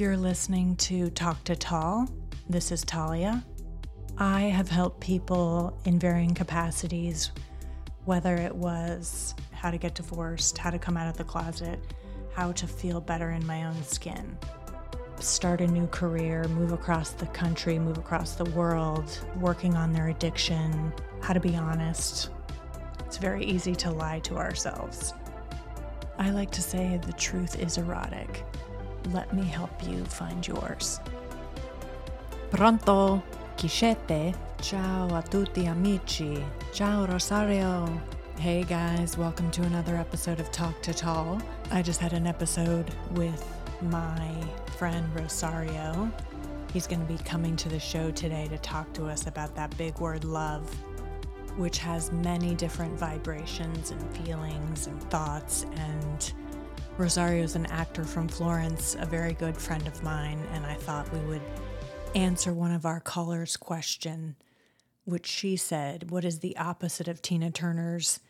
You're listening to Talk to Tal. This is Talia. I have helped people in varying capacities, whether it was how to get divorced, how to come out of the closet, how to feel better in my own skin, start a new career, move across the country, move across the world, working on their addiction, how to be honest. It's very easy to lie to ourselves. I like to say the truth is erotic. Let me help you find yours. Pronto, Chiscete. Ciao a tutti amici. Ciao Rosario. Hey guys, welcome to another episode of Talk to Tal. I just had an episode with my friend Rosario. He's going to be coming to the show today to talk to us about that big word love, which has many different vibrations and feelings and thoughts. And Rosario's an actor from Florence, a very good friend of mine, and I thought we would answer one of our callers' question, which she said, What is the opposite of Tina Turner's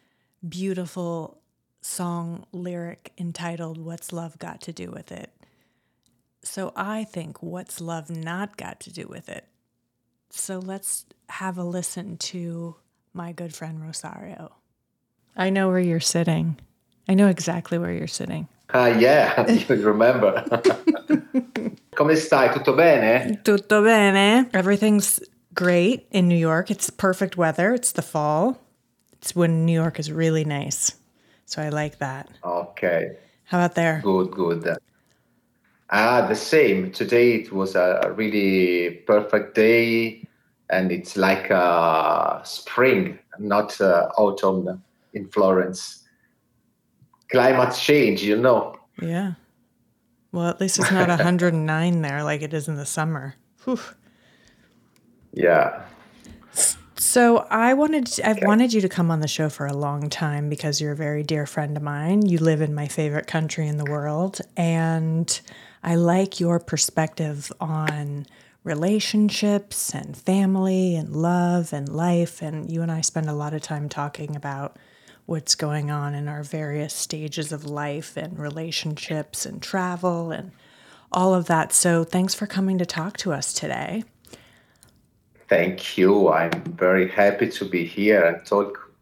beautiful song lyric entitled What's Love Got to Do with It? So I think what's love not got to do with it? So let's have a listen to my good friend Rosario. I know where you're sitting. I know exactly where you're sitting. Ah, yeah, you remember. Come stai? Tutto bene? Tutto bene. Everything's great in New York. It's perfect weather. It's the fall. It's when New York is really nice. So I like that. Okay. How about there? Good, good. Ah, the same. Today it was a really perfect day, and it's like uh, spring, not uh, autumn in Florence. Climate change, you know. Yeah. Well, at least it's not 109 there like it is in the summer. Whew. Yeah. So I wanted to, I've wanted you to come on the show for a long time because you're a very dear friend of mine. You live in my favorite country in the world and I like your perspective on relationships and family and love and life and you and I spend a lot of time talking about what's going on in our various stages of life and relationships and travel and all of that. So thanks for coming to talk to us today. Thank you. I'm very happy to be here and talk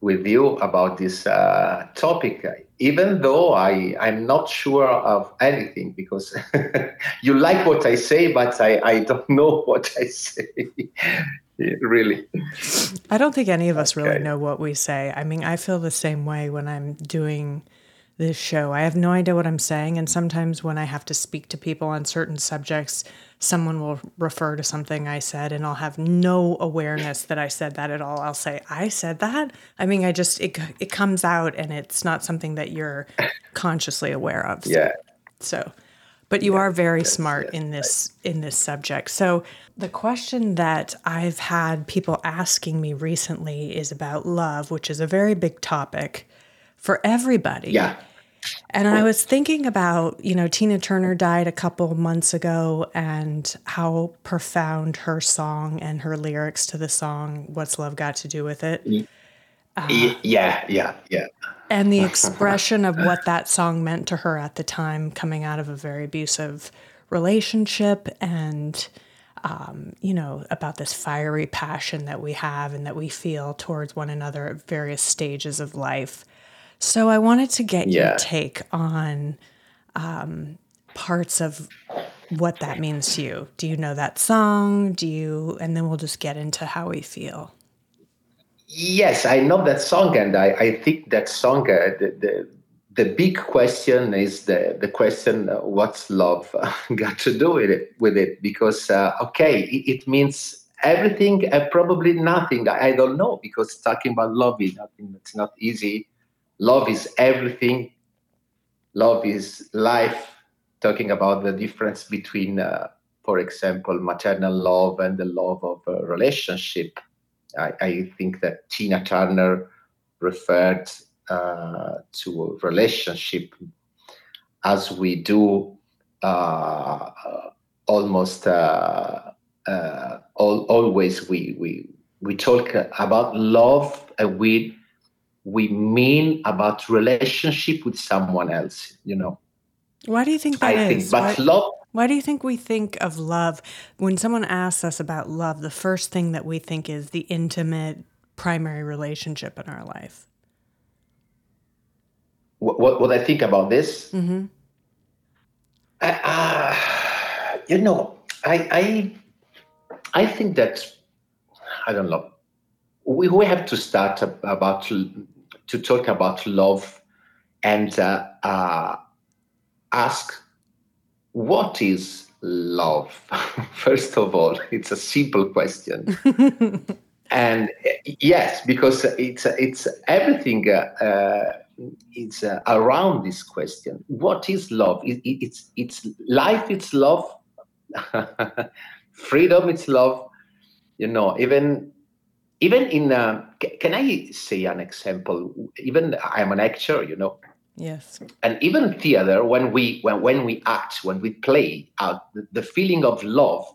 with you about this uh, topic, even though I, I'm not sure of anything because you like what I say, but I, I don't know what I say. really. I don't think any of us okay. really know what we say. I mean, I feel the same way when I'm doing this show. I have no idea what I'm saying. And sometimes when I have to speak to people on certain subjects, someone will refer to something I said and I'll have no awareness that I said that at all. I'll say, I said that. I mean, I just, it, it comes out and it's not something that you're consciously aware of. So, yeah. So, but you yeah, are very yes, smart yes, in this, right. in this subject. So the question that I've had people asking me recently is about love, which is a very big topic for everybody. Yeah. And I was thinking about, you know, Tina Turner died a couple months ago and how profound her song and her lyrics to the song, What's Love Got to Do with It? Uh, yeah, yeah, yeah. And the expression of what that song meant to her at the time, coming out of a very abusive relationship and, um, you know, about this fiery passion that we have and that we feel towards one another at various stages of life. So I wanted to get yeah. your take on um, parts of what that means to you. Do you know that song? Do you, and then we'll just get into how we feel. Yes, I know that song, and I, I think that song, uh, the, the, the big question is the, the question uh, what's love uh, got to do with it with it? Because uh, okay it, it, means everything and probably nothing. I, I, don't know because talking about love is nothing it's not easy. Love is everything. Love is life. Talking about the difference between uh, for example maternal love and the love of a relationship i, I think that tina turner referred uh, to a relationship as we do uh, almost uh, uh, all, always we, we we talk about love and we we mean about relationship with someone else you know why do you think that I is? think, but why, love Why do you think we think of love when someone asks us about love? The first thing that we think is the intimate primary relationship in our life. What, what, what I think about this? Mm-hmm. I, uh, you know, I, I I think that I don't know. We, we have to start about to, to talk about love and uh, uh, ask what is love? First of all, it's a simple question. and yes, because it's it's everything uh, uh, it's uh, around this question. What is love? It, it, it's it's life. It's love. Freedom. It's love. You know, even even in uh, can I say an example? Even I'm an actor. You know, Yes. And even theater, when we when, when we act, when we play out the, the feeling of love,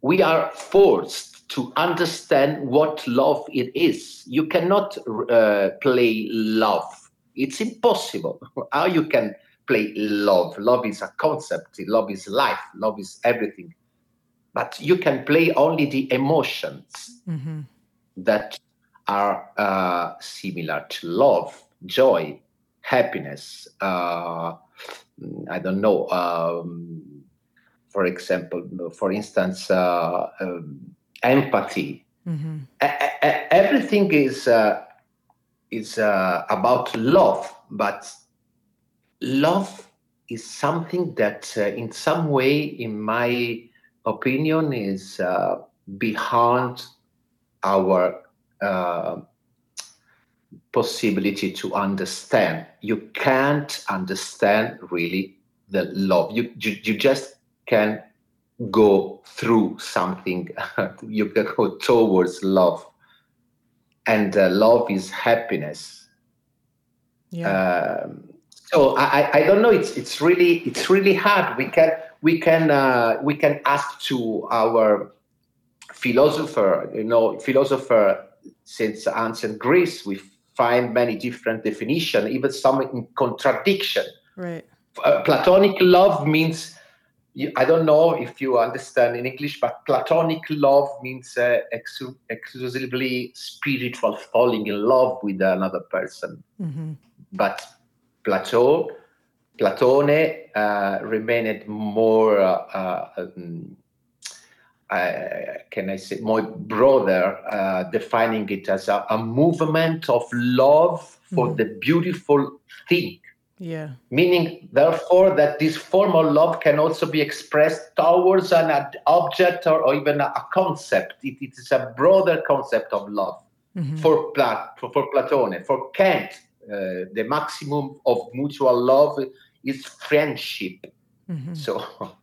we are forced to understand what love it is. You cannot uh, play love. It's impossible. How you can play love? Love is a concept. Love is life. Love is everything. But you can play only the emotions mm-hmm. that are uh, similar to love, joy, happiness. Uh, I don't know. Um, for example, for instance, uh, um, empathy. Mm-hmm. A- a- everything is uh, is uh, about love, but love is something that, uh, in some way, in my opinion, is uh, behind our possibility to understand. You can't understand really the love. You you, you just can go through something. you can go towards love, and uh, love is happiness. Yeah. Um, so I, I don't know. It's it's really it's really hard. We can we can uh, we can ask to our philosopher. You know, philosopher since ancient Greece. We find many different definitions, even some in contradiction. Right. Uh, platonic love means I don't know if you understand in English, but platonic love means uh, ex- exclusively spiritual falling in love with another person. Mm-hmm. But Plato, Platone uh, remained more uh, um, uh, can I say, more broader, uh, defining it as a, a, movement of love for mm. the beautiful thing. Yeah. Meaning, therefore, that this form of love can also be expressed towards an object or, or even a, concept. It, it is a broader concept of love mm-hmm. for, Plat, for, for Platone. For Kant, uh, the maximum of mutual love is friendship. Mm-hmm. So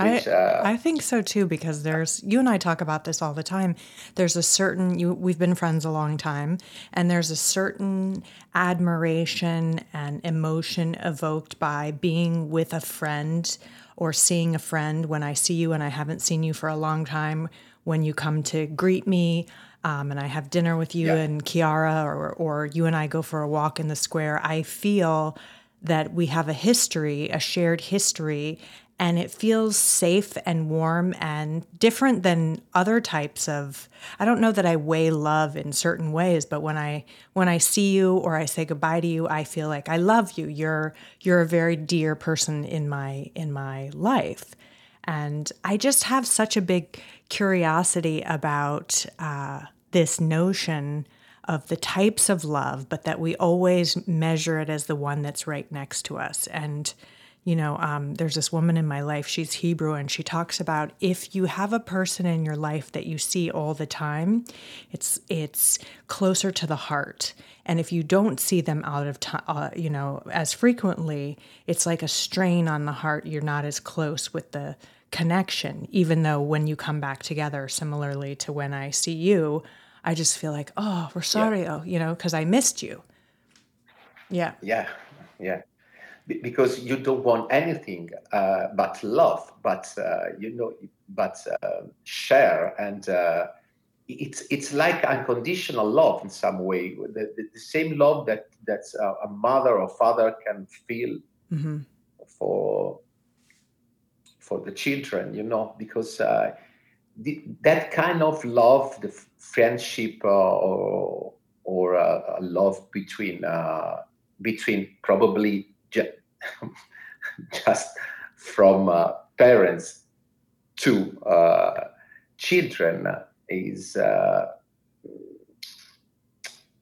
Which, I, uh, I think so too because there's you and I talk about this all the time. There's a certain you we've been friends a long time and there's a certain admiration and emotion evoked by being with a friend or seeing a friend when I see you and I haven't seen you for a long time when you come to greet me um, and I have dinner with you yeah. and Kiara, or or you and I go for a walk in the square. I feel that we have a history, a shared history, and it feels safe and warm and different than other types of I don't know that I weigh love in certain ways but when I when I see you or I say goodbye to you I feel like I love you you're you're a very dear person in my in my life and I just have such a big curiosity about uh, this notion of the types of love, but that we always measure it as the one that's right next to us. And you know, um, there's this woman in my life, she's Hebrew, and she talks about if you have a person in your life that you see all the time, it's it's closer to the heart. And if you don't see them out of time, uh, you know, as frequently, it's like a strain on the heart. You're not as close with the connection, even though when you come back together, similarly to when I see you, I just feel like, oh, Rosario, yeah. you know, because I missed you. Yeah. Yeah. Yeah because you don't want anything uh, but love, but uh, you know, but uh, share, and uh, it's it's like unconditional love in some way, the, the, the same love that that a mother or father can feel mm-hmm. for for the children, you know, because uh, the, that kind of love, the friendship uh, or or uh, a love between uh, between probably just from uh, parents to uh, children is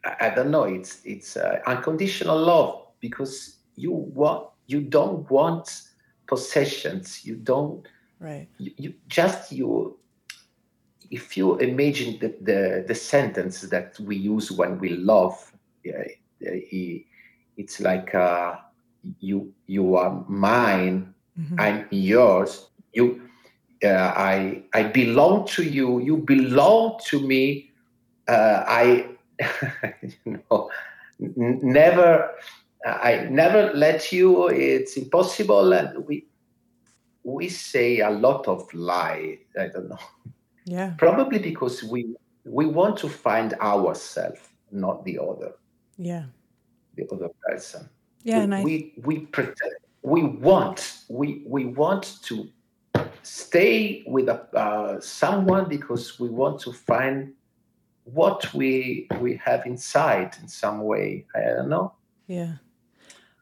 I don't know. It's it's unconditional love because you want you don't want possessions. You don't. Right. You, you just you. If you imagine the, the the sentence that we use when we love, yeah, it's like uh, you you are mine, mm-hmm. I'm yours. You, uh, I I belong to you. You belong to me. Uh, I, you know, n- never I never let you. It's impossible, and we we say a lot of lie. I don't know. Yeah. Probably because we we want to find ourselves, not the other. Yeah. The other person. Yeah, we, and I... we we pretend we want we we want to stay with a, uh, someone because we want to find what we we have inside in some way. I don't know. Yeah.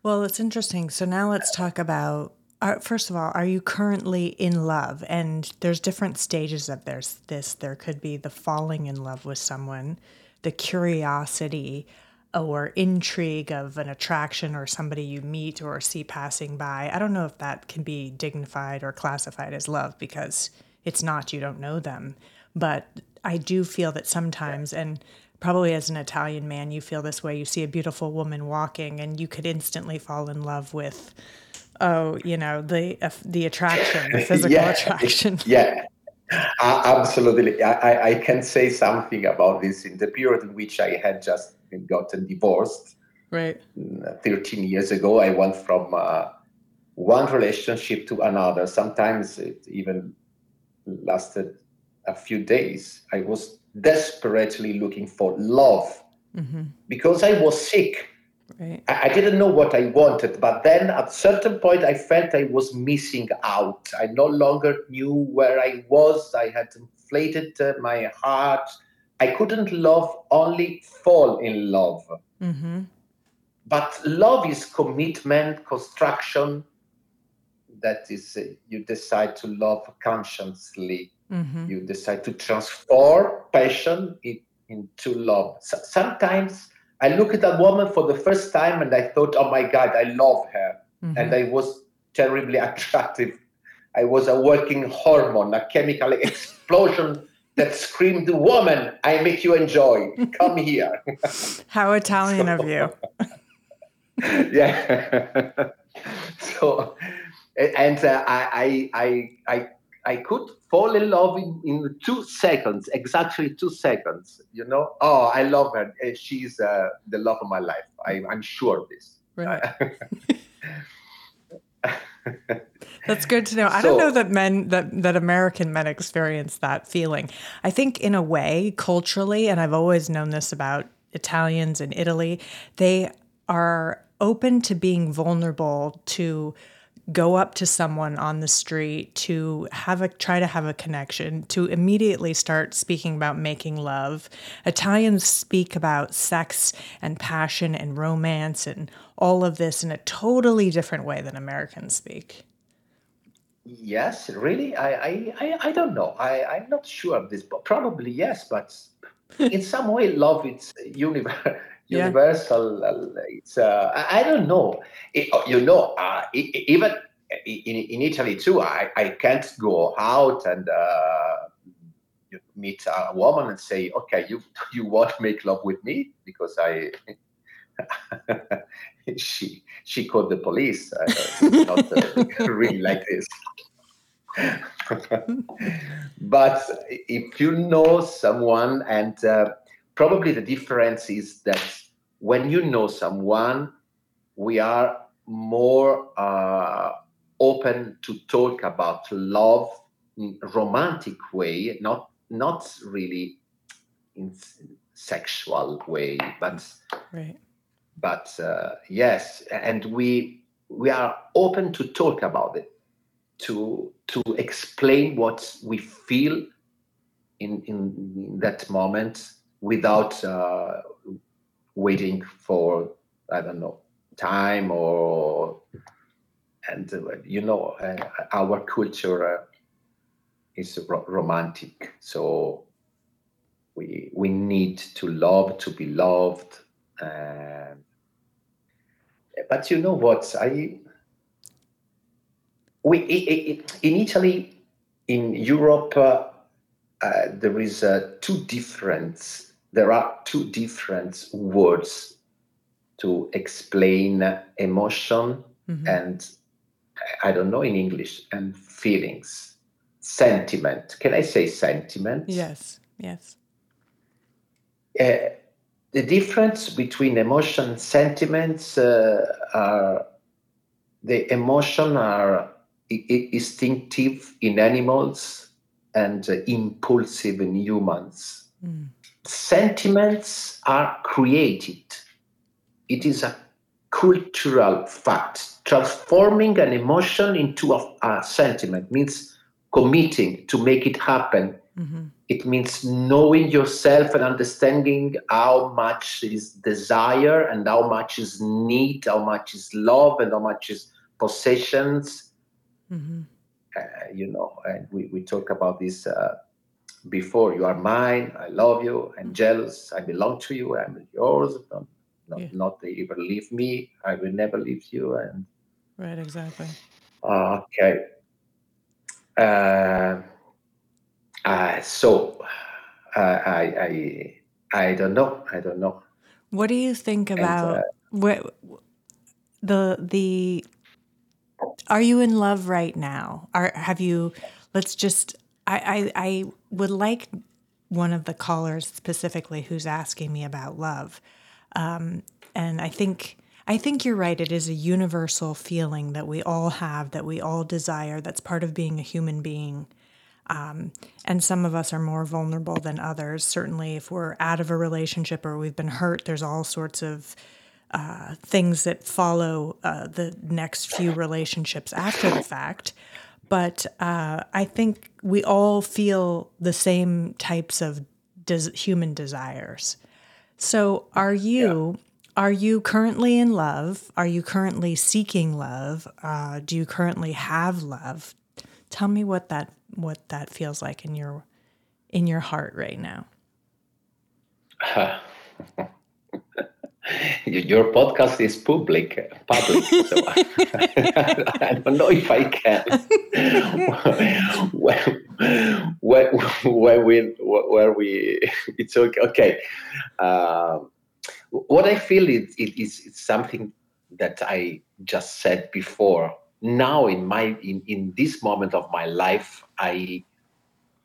Well, it's interesting. So now let's talk about. Uh, first of all, are you currently in love? And there's different stages of there's this. There could be the falling in love with someone, the curiosity or intrigue of an attraction or somebody you meet or see passing by. I don't know if that can be dignified or classified as love because it's not, you don't know them. But I do feel that sometimes, and probably as an Italian man, you feel this way. You see a beautiful woman walking, and you could instantly fall in love with, oh, you know, the uh, the attraction, the physical yeah, attraction. Yeah, uh, absolutely. I, I can say something about this. In the period in which I had just gotten divorced, right, mm, thirteen years ago, I went from uh, one relationship to another. Sometimes it even lasted a few days. I was desperately looking for love mm-hmm. because I was sick. Right. I, didn't know what I wanted, but then at certain point I felt I was missing out. I no longer knew where I was. I had inflated uh, my heart. I couldn't love, only fall in love. Mm-hmm. But love is commitment, construction. That is, uh, you decide to love consciously Mm-hmm. You decide to transform passion in, into love. So, sometimes I looked at that woman for the first time and I thought, oh my God, I love her. Mm-hmm. And I was terribly attractive. I was a working hormone, a chemical explosion that screamed, Woman, I make you enjoy. Come here. How Italian so, of you. yeah. so, and uh, I, I, I, I could fall in love in, in two seconds, exactly two seconds. You know, oh, I love her. Eh, she's uh, the love of my life. I, am sure of this. Right. That's good to know. I don't know that men that that American men experience that feeling. I think in a way, culturally, and I've always known this about Italians in Italy, they are open to being vulnerable to go up to someone on the street to have a try to have a connection to immediately start speaking about making love. Italians speak about sex and passion and romance and all of this in a totally different way than americans speak. Yes really? I i i, don't know. I i'm not sure of this but probably yes but in some way love it's universal yeah. universal. It's uh, I, don't know. It, you know, uh, it, even in, in Italy too, I, I can't go out and uh, meet a woman and say, okay, you you want to make love with me because I. she she called the police. Uh, not uh, really like this. but if you know someone, and uh, probably the difference is that when you know someone, we are more uh, open to talk about love in romantic way, not not really in sexual way, but right. but uh, yes, and we we are open to talk about it. to to explain what we feel in in that moment without uh, waiting for I don't know time or and uh, you know our culture uh, is ro- romantic. So we we need to love to be loved but you know what? I we in italy in europe uh, there is uh, two different there are two different words to explain emotion mm-hmm. and I don't know in English and feelings, sentiment. Can I say sentiment? Yes, yes. Uh, the difference between emotion and sentiments uh, are the emotion are instinctive in animals and uh, impulsive in humans. Mm. Sentiments are created it is a cultural fact. Transforming an emotion into a, a sentiment means committing to make it happen. Mm-hmm. It means knowing yourself and understanding how much is desire and how much is need, how much is love, and how much is possessions. Mm-hmm. Uh, you know, and we, we talk about this uh, before. You are mine. I love you. I'm jealous. I belong to you. I'm yours not, yeah. not they ever leave me i will never leave you and right exactly uh, okay uh, uh, so uh, I, I i don't know i don't know what do you think about and, uh, what the the are you in love right now are have you let's just I, I i would like one of the callers specifically who's asking me about love um, and I think I think you're right. It is a universal feeling that we all have, that we all desire. That's part of being a human being. Um, and some of us are more vulnerable than others. Certainly, if we're out of a relationship or we've been hurt, there's all sorts of uh, things that follow uh, the next few relationships after the fact. But uh, I think we all feel the same types of des- human desires. So, are you yeah. are you currently in love? Are you currently seeking love? Uh, do you currently have love? Tell me what that what that feels like in your in your heart right now. your podcast is public public so I, don't know if i can. When, when, when we where we it's okay okay. Uh, what i feel is is it's something that i just said before. Now in my in, in this moment of my life i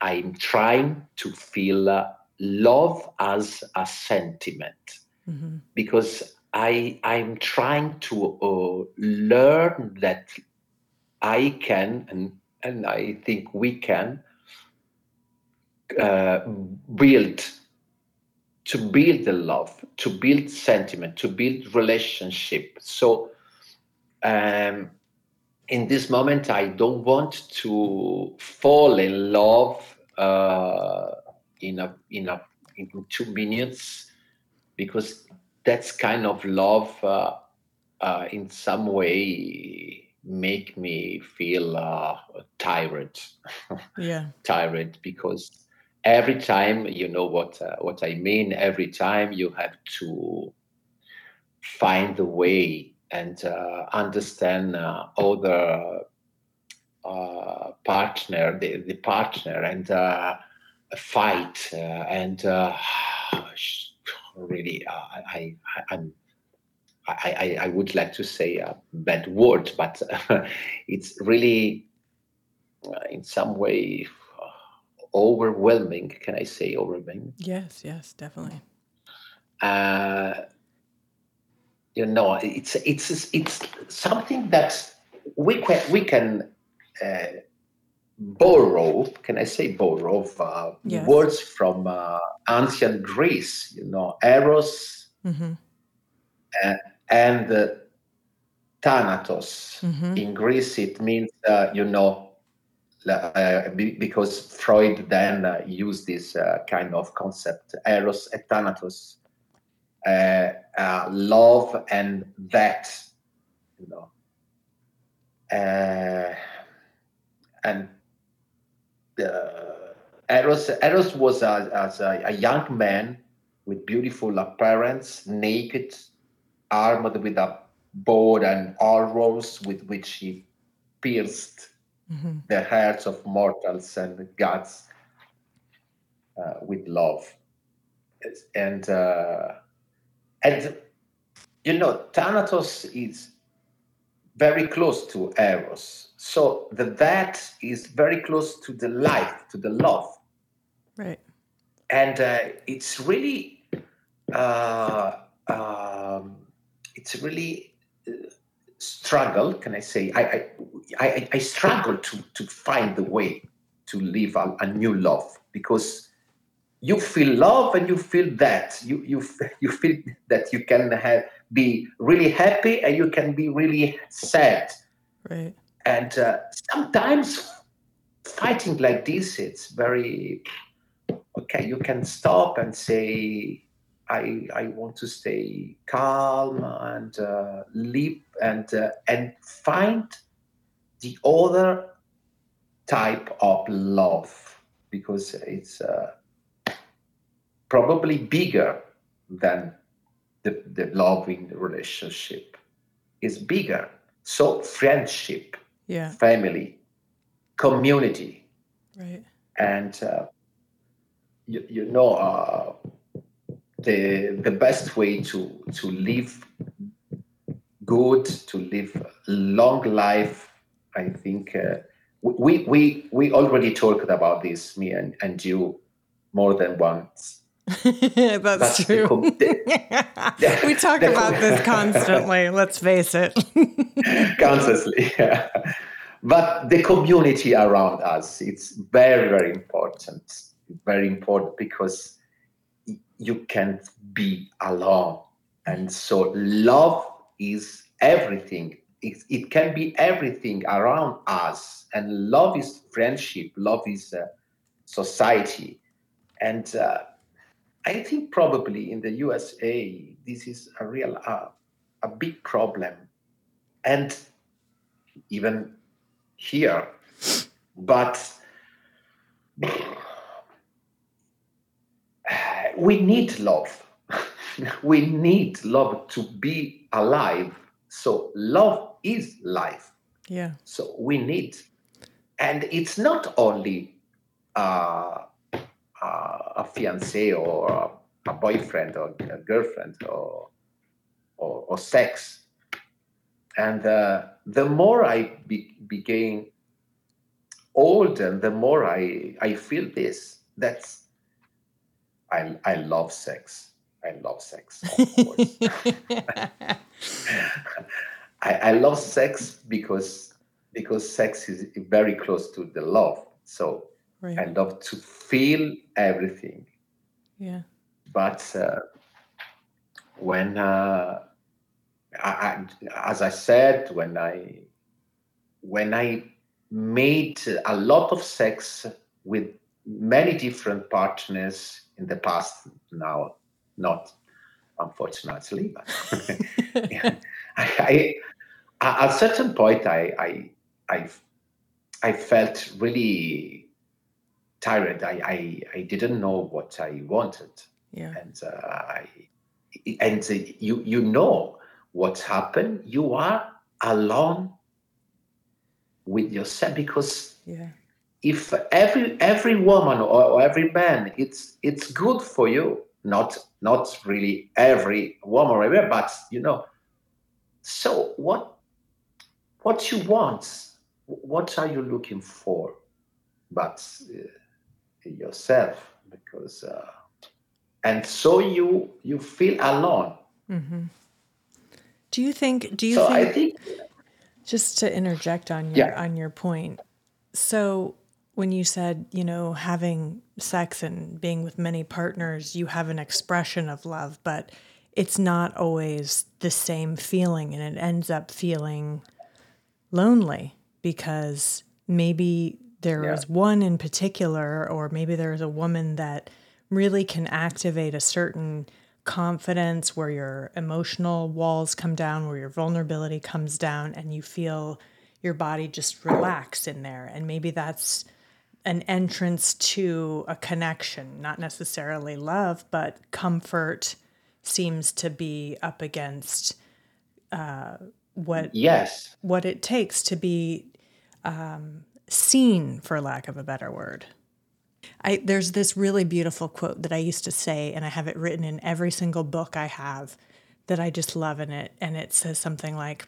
i'm trying to feel uh, love as a sentiment mm-hmm. because I I'm trying to uh, learn that I can and and I think we can uh, build to build the love, to build sentiment, to build relationship. So um, in this moment, I don't want to fall in love uh, in a in a in two minutes because that's kind of love uh, uh, in some way make me feel uh, tired. Yeah. Tired because every time you know what uh, what i mean every time you have to find the way and uh, understand uh, other partner the, the partner and fight and really, uh, I, I, am I, I, would like to say a bad word, but it's really, uh, in some way, uh, overwhelming. Can I say overwhelming? Yes, yes, definitely. Uh, you know, it's it's it's something that we can we can uh, borrow, can I say borrow, uh, yes. words from uh, ancient Greece, you know, eros mm-hmm. and, and thanatos. Mm-hmm. In Greece, it means, uh, you know, uh, because Freud then uh, used this uh, kind of concept, eros et thanatos, uh, uh, love and that, you know. and Eros, Eros was a, as a, a young man with beautiful appearance, naked, armed with a bow and arrows with which he pierced mm-hmm. the hearts of mortals and gods uh, with love. And uh, and you know, Thanatos is very close to Eros. So the that is very close to the life, to the love. Right. And uh, it's really, uh, um, it's really uh, struggle. Can I say? I I, I, I struggle to to find the way to live a, a new love because you feel love and you feel that you you you feel that you can have be really happy and you can be really sad. Right. And uh, sometimes fighting like this it's very okay you can stop and say i i want to stay calm and uh, live and uh, and find the other type of love. Because it's uh, probably bigger than the, the loving relationship is bigger. So friendship yeah. family community. Right. And uh, you, you know uh, the the best way to to live good to live long life i think uh, we we we already talked about this me and, and you more than once That's, That's, true. The, we talk about this constantly, let's face it. constantly, yeah. But the community around us, it's very, very important. Very important because you can't be alone. And so love is everything. It, it can be everything around us. And love is friendship, love is uh, society. And uh, I think probably in the USA, this is a real, uh, a big problem. And even here. But we need love. we need love to be alive. So love is life. Yeah. So we need, and it's not only uh, a fiance or a boyfriend or a girlfriend or or, or sex. And uh, the more I be, became older, the more I I feel this. That's I I love sex. I love sex. I, I love sex because because sex is very close to the love. So right. I love to feel everything. Yeah. But uh, when, uh, I, I, as I said, when I when I made a lot of sex with many different partners in the past, now not unfortunately, but I, I, at a certain point I I I, I felt really tired. I, I, I didn't know what I wanted. Yeah. And uh, I, and uh, you you know what happened. You are alone with yourself because yeah. if every every woman or, or every man, it's it's good for you. Not not really every woman, or everywhere, but you know. So what what you want? What are you looking for? But uh, yourself because uh, and so you you feel alone mm-hmm. do you think do you so think, I think just to interject on your yeah. on your point so when you said you know having sex and being with many partners you have an expression of love but it's not always the same feeling and it ends up feeling lonely because maybe there yeah. is one in particular or maybe there's a woman that really can activate a certain confidence where your emotional walls come down where your vulnerability comes down and you feel your body just relax in there and maybe that's an entrance to a connection not necessarily love but comfort seems to be up against uh, what yes what it takes to be um, seen, for lack of a better word. I, there's this really beautiful quote that I used to say, and I have it written in every single book I have that I just love in it. And it says something like,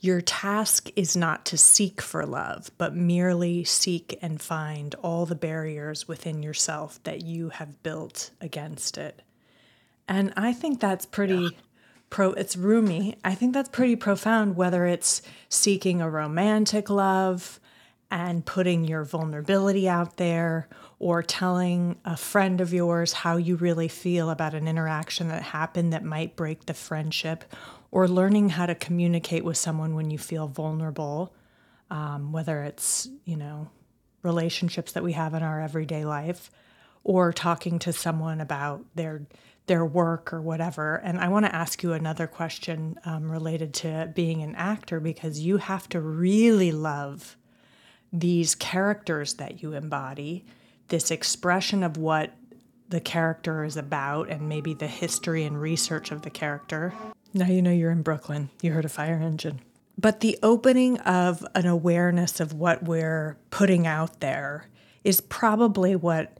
Your task is not to seek for love, but merely seek and find all the barriers within yourself that you have built against it. And I think that's pretty yeah. pro it's Rumi. I think that's pretty profound whether it's seeking a romantic love and putting your vulnerability out there or telling a friend of yours how you really feel about an interaction that happened that might break the friendship or learning how to communicate with someone when you feel vulnerable um, whether it's you know relationships that we have in our everyday life or talking to someone about their their work or whatever. And I want to ask you another question um, related to being an actor because you have to really love these characters that you embody, this expression of what the character is about, and maybe the history and research of the character. Now you know you're in Brooklyn. You heard a fire engine. But the opening of an awareness of what we're putting out there is probably what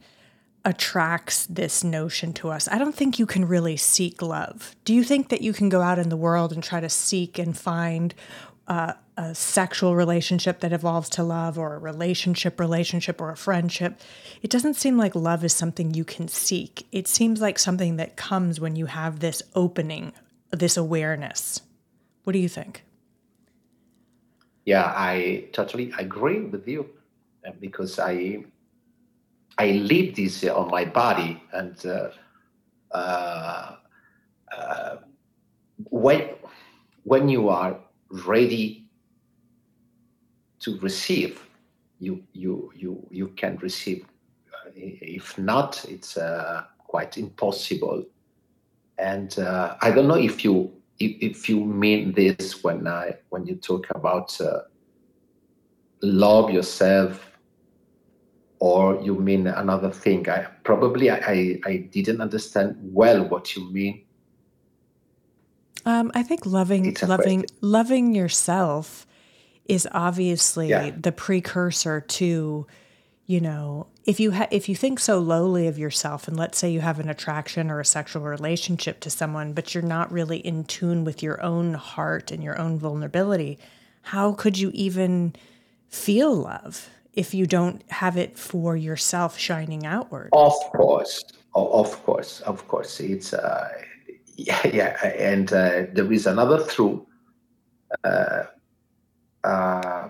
attracts this notion to us. I don't think you can really seek love. Do you think that you can go out in the world and try to seek and find uh, a sexual relationship that evolves to love or a relationship relationship or a friendship? It doesn't seem like love is something you can seek. It seems like something that comes when you have this opening, this awareness. What do you think? Yeah, I totally agree with you uh, because I I live this on my body, and uh, uh, uh, when when you are ready to receive, you you you you can receive. If not, it's uh, quite impossible. And uh, I don't know if you if, if, you mean this when I when you talk about uh, love yourself or you mean another thing. I probably I, I didn't understand well what you mean. Um, I think loving loving loving yourself is obviously yeah. the precursor to, you know, if you ha- if you think so lowly of yourself, and let's say you have an attraction or a sexual relationship to someone, but you're not really in tune with your own heart and your own vulnerability, how could you even feel love? if you don't have it for yourself shining outward. Of course, of course, of course. It's uh, yeah, yeah, and uh, there is another through uh, uh,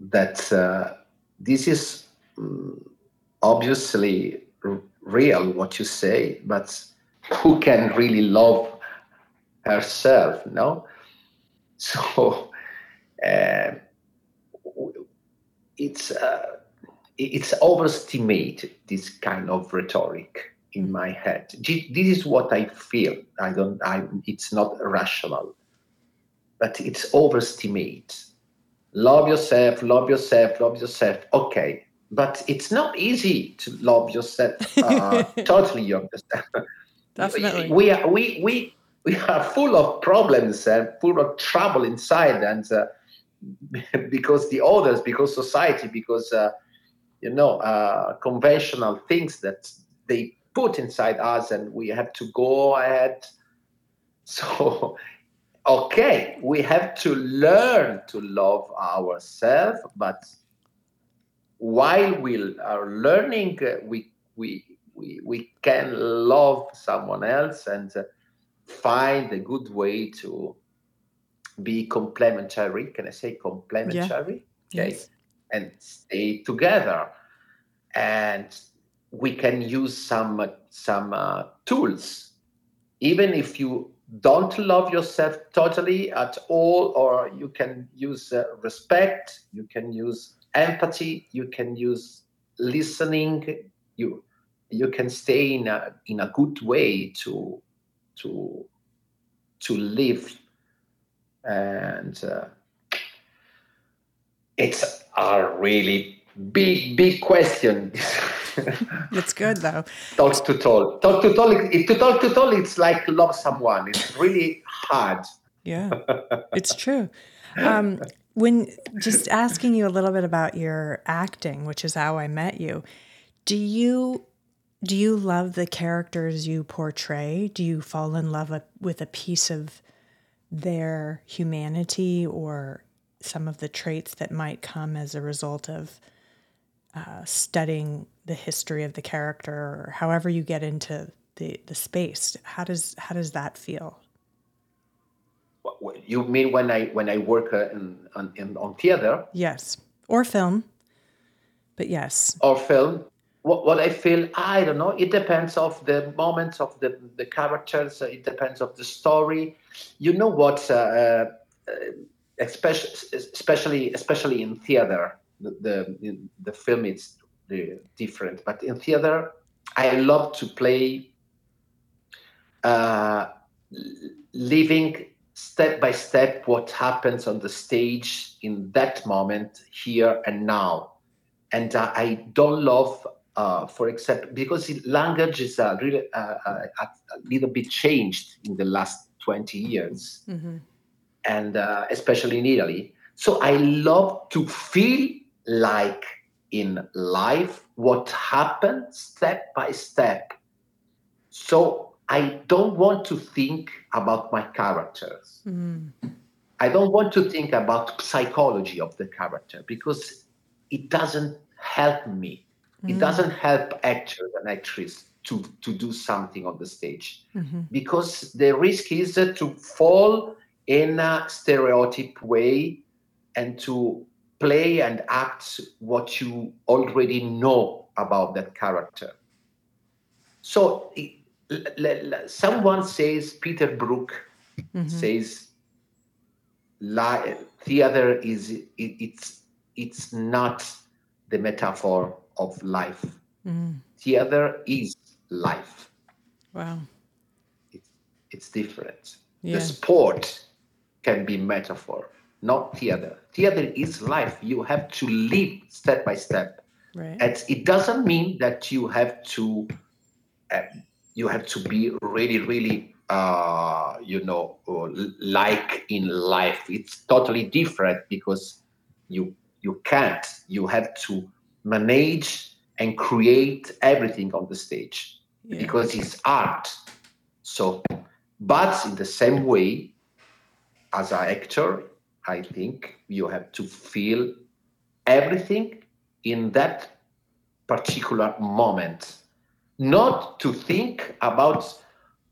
that uh, this is mm, obviously r- real what you say, but who can really love herself? No, so. Uh, it's uh, it's overestimate this kind of rhetoric in my head. This is what I feel. I don't. I. It's not rational, but it's overestimate. Love yourself. Love yourself. Love yourself. Okay, but it's not easy to love yourself. Uh, totally, you understand. Definitely. We are. We we we are full of problems and full of trouble inside, and. Uh, because the others, because society, because uh, you know uh, conventional things that they put inside us, and we have to go ahead. So, okay, we have to learn to love ourselves, but while we are learning, uh, we we we we can love someone else and uh, find a good way to be complementary. Can I say complementary? Yeah. Okay. Yes. And stay together. And we can use some some uh, tools. Even if you don't love yourself totally at all, or you can use uh, respect, you can use empathy, you can use listening, you you can stay in a in a good way to to to live, and uh, it's a really big big question. it's good though. Talk to tall. Talk to tall. If to talk to tall, it's like love someone. It's really hard. Yeah, it's true. Um, when just asking you a little bit about your acting, which is how I met you, do you do you love the characters you portray? Do you fall in love with a piece of their humanity or some of the traits that might come as a result of uh, studying the history of the character or however you get into the, the space how does how does that feel? You mean when i when i work uh, in, on, in, on theater? Yes. Or film. But yes. Or film. What, what i feel i don't know it depends of the moments of the the characters it depends of the story. You know what uh, uh, especially especially especially in theater the the, the film is different. But in theater, I love to play uh, living step by step what happens on the stage in that moment, here and now. And uh, I don't love, uh, for example, because language is uh, really uh, uh, a, a, little bit changed in the last 20 years, mm-hmm. and uh, especially in Italy. So I love to feel like in life what happens step by step. So I don't want to think about my characters. Mm. I don't want to think about psychology of the character because it doesn't help me. Mm. It doesn't help actors and actresses to, to do something on the stage mm-hmm. because the risk is to fall in a stereotype way and to play and act what you already know about that character. So someone says, Peter Brook mm-hmm. says, theater is it, it's it's not the metaphor of life. Mm. Theater is life. Wow. It, it's different. The sport can be metaphor not theater. Theater is life. You have to live step by step. Right. And it doesn't mean that you have to uh, you have to be really, really, uh, you know, like in life. It's totally different because you you can't. You have to manage and create everything on the stage yeah. because it's art. So, but in the same way, as an actor, I think you have to feel everything in that particular moment, not to think about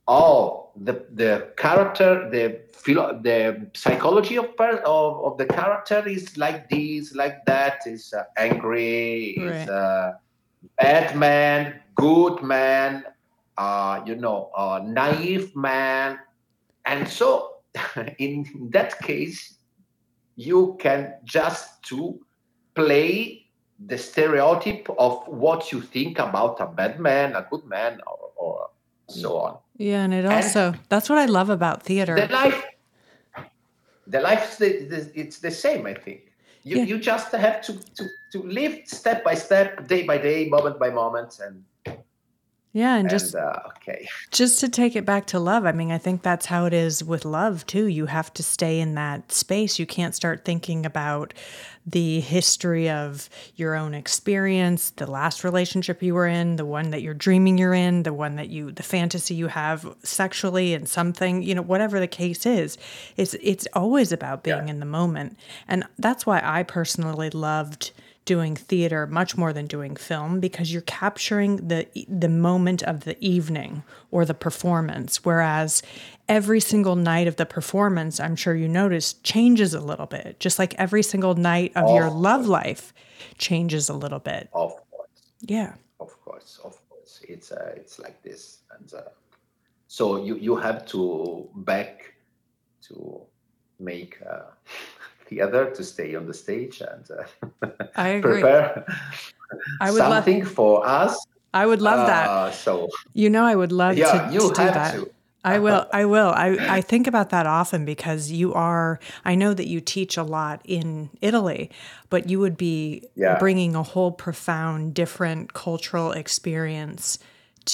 oh the the character the philo- the psychology of, per- of of the character is like this like that is uh, angry right. is uh, bad man good man uh, you know uh, naive man and so in that case you can just to play the stereotype of what you think about a bad man, a good man, or, or so mm. on. Yeah, and it also and that's what I love about theater. The life, the life, the, the, it's the same. I think you yeah. you just have to to to live step by step, day by day, moment by moment, and yeah, and, and just uh, okay. Just to take it back to love. I mean, I think that's how it is with love too. You have to stay in that space. You can't start thinking about the history of your own experience, the last relationship you were in, the one that you're dreaming you're in, the one that you the fantasy you have sexually and something, you know, whatever the case is. It's it's always about being yeah. in the moment. And that's why I personally loved doing theater much more than doing film because you're capturing the the moment of the evening or the performance. Whereas every single night of the performance I'm sure you notice changes a little bit. Just like every single night of, of your course. love life changes a little bit. Of course. Yeah. Of course. Of course. It's uh, it's like this. And uh, so you you have to back to make uh, theater to stay on the stage and uh, I agree. prepare I would something love. for us. I would love that. Uh, so You know, I would love yeah, to, you to do that. to. I will. I will. I, I think about that often because you are, I know that you teach a lot in Italy, but you would be Yeah. bringing a whole profound, different cultural experience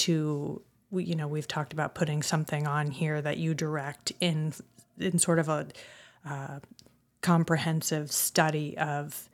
to, you know, we've talked about putting something on here that you direct in, in sort of a uh, comprehensive study of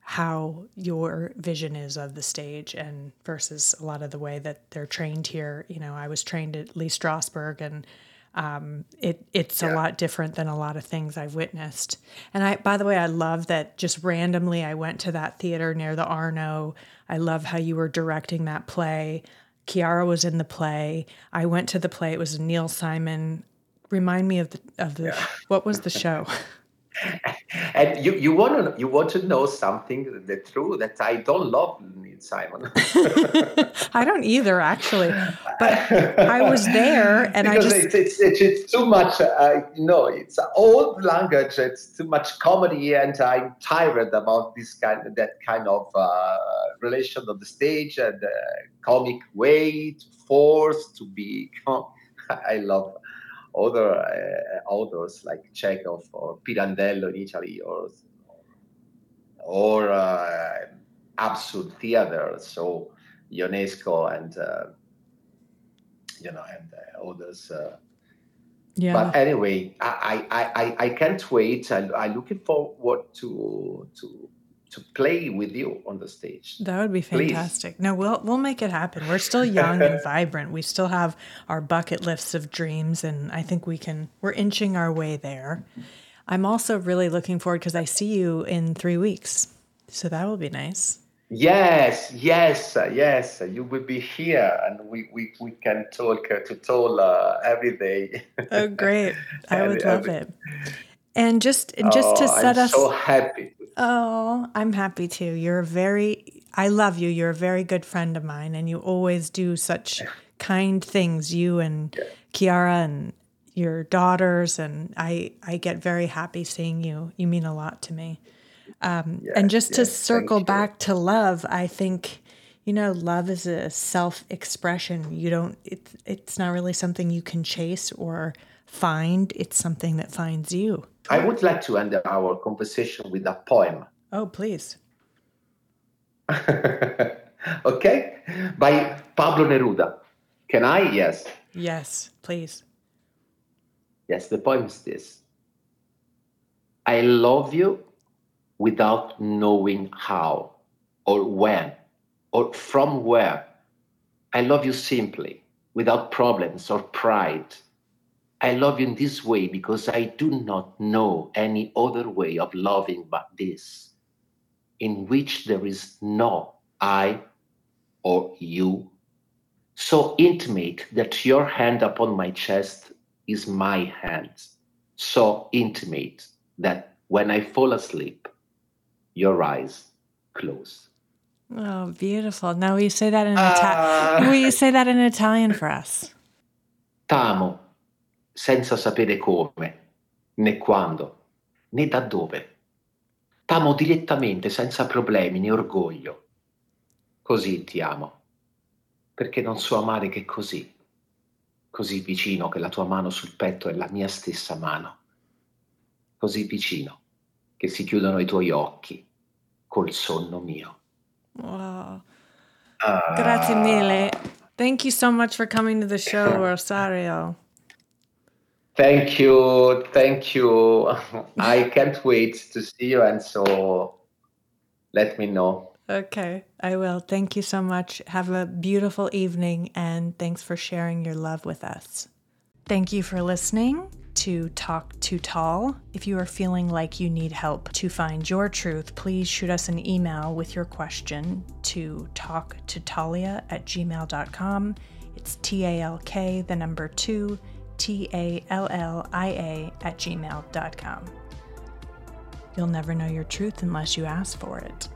how your vision is of the stage and versus a lot of the way that they're trained here. You know, I was trained at Lee Strasberg and um, it it's a lot different than a lot of things I've witnessed. And I by the way, I love that just randomly I went to that theater near the Arno. I love how you were directing that play. Kiara was in the play. I went to the play. It was Neil Simon. Remind me of the of the what was the show? And you, you want to you want to know something the truth that I don't love Simon. I don't either, actually. But I was there, and I just it's, it's, it's, it's too much. Uh, you know, it's old language. It's too much comedy, and I'm tired about this kind that kind of uh, relation on the stage and uh, comic way to force to be. I love other uh, authors like Chekhov or Pirandello in Italy, or or uh, absurd theater. So Ionesco and uh, you know and uh, others. Uh, yeah. but anyway, I, I, I, I can't wait. I, I'm looking forward to to to play with you on the stage. That would be Please. fantastic. No, we'll we'll make it happen. We're still young and vibrant. We still have our bucket lists of dreams, and I think we can. We're inching our way there. I'm also really looking forward because I see you in three weeks, so that will be nice. Yes, yes, yes. You will be here, and we, we, we can talk uh, to talk uh, every day. Oh, great! I would love every- it. And just and just to Oh, set I'm us. so happy. Oh, I'm happy too. You're a very, I love you. You're a very good friend of mine, and you always do such kind things. You and Kiara and your daughters, and I, I get very happy seeing you. You mean a lot to me. Um, and just to yes, circle you. back to love, I think, you know, love is a self-expression. You don't. It's it's not really something you can chase or find. It's something that finds you. I would like to end our conversation with a poem. Oh, please. okay? By Pablo Neruda. Can I? Yes. Yes, please. Yes, the poem is this I love you without knowing how or when or from where. I love you simply, without problems or pride. I love you in this way because I do not know any other way of loving but this, in which there is no I or you, so intimate that your hand upon my chest is my hand, so intimate that when I fall asleep, your eyes close. Oh, beautiful. Now, will you say that in Ah. Italian? Will you say that in Italian for us? T'amo senza sapere come, né quando, né da dove. T'amo direttamente, senza problemi né orgoglio. Così ti amo, perché non so amare che così, così vicino che la tua mano sul petto è la mia stessa mano, così vicino che si chiudono i tuoi occhi col sonno mio. Wow. Ah. Grazie mille. Thank you so much for coming to the show, Rosario. Thank you, thank you. I can't wait to see you, and so let me know. Okay, I will. Thank you so much. Have a beautiful evening, and thanks for sharing your love with us. Thank you for listening to Talk Too Tall. If you are feeling like you need help to find your truth, please shoot us an email with your question to talktotalia at gmail.com. It's T A L K, the number two, T A L L I A at gmail.com. You'll never know your truth unless you ask for it.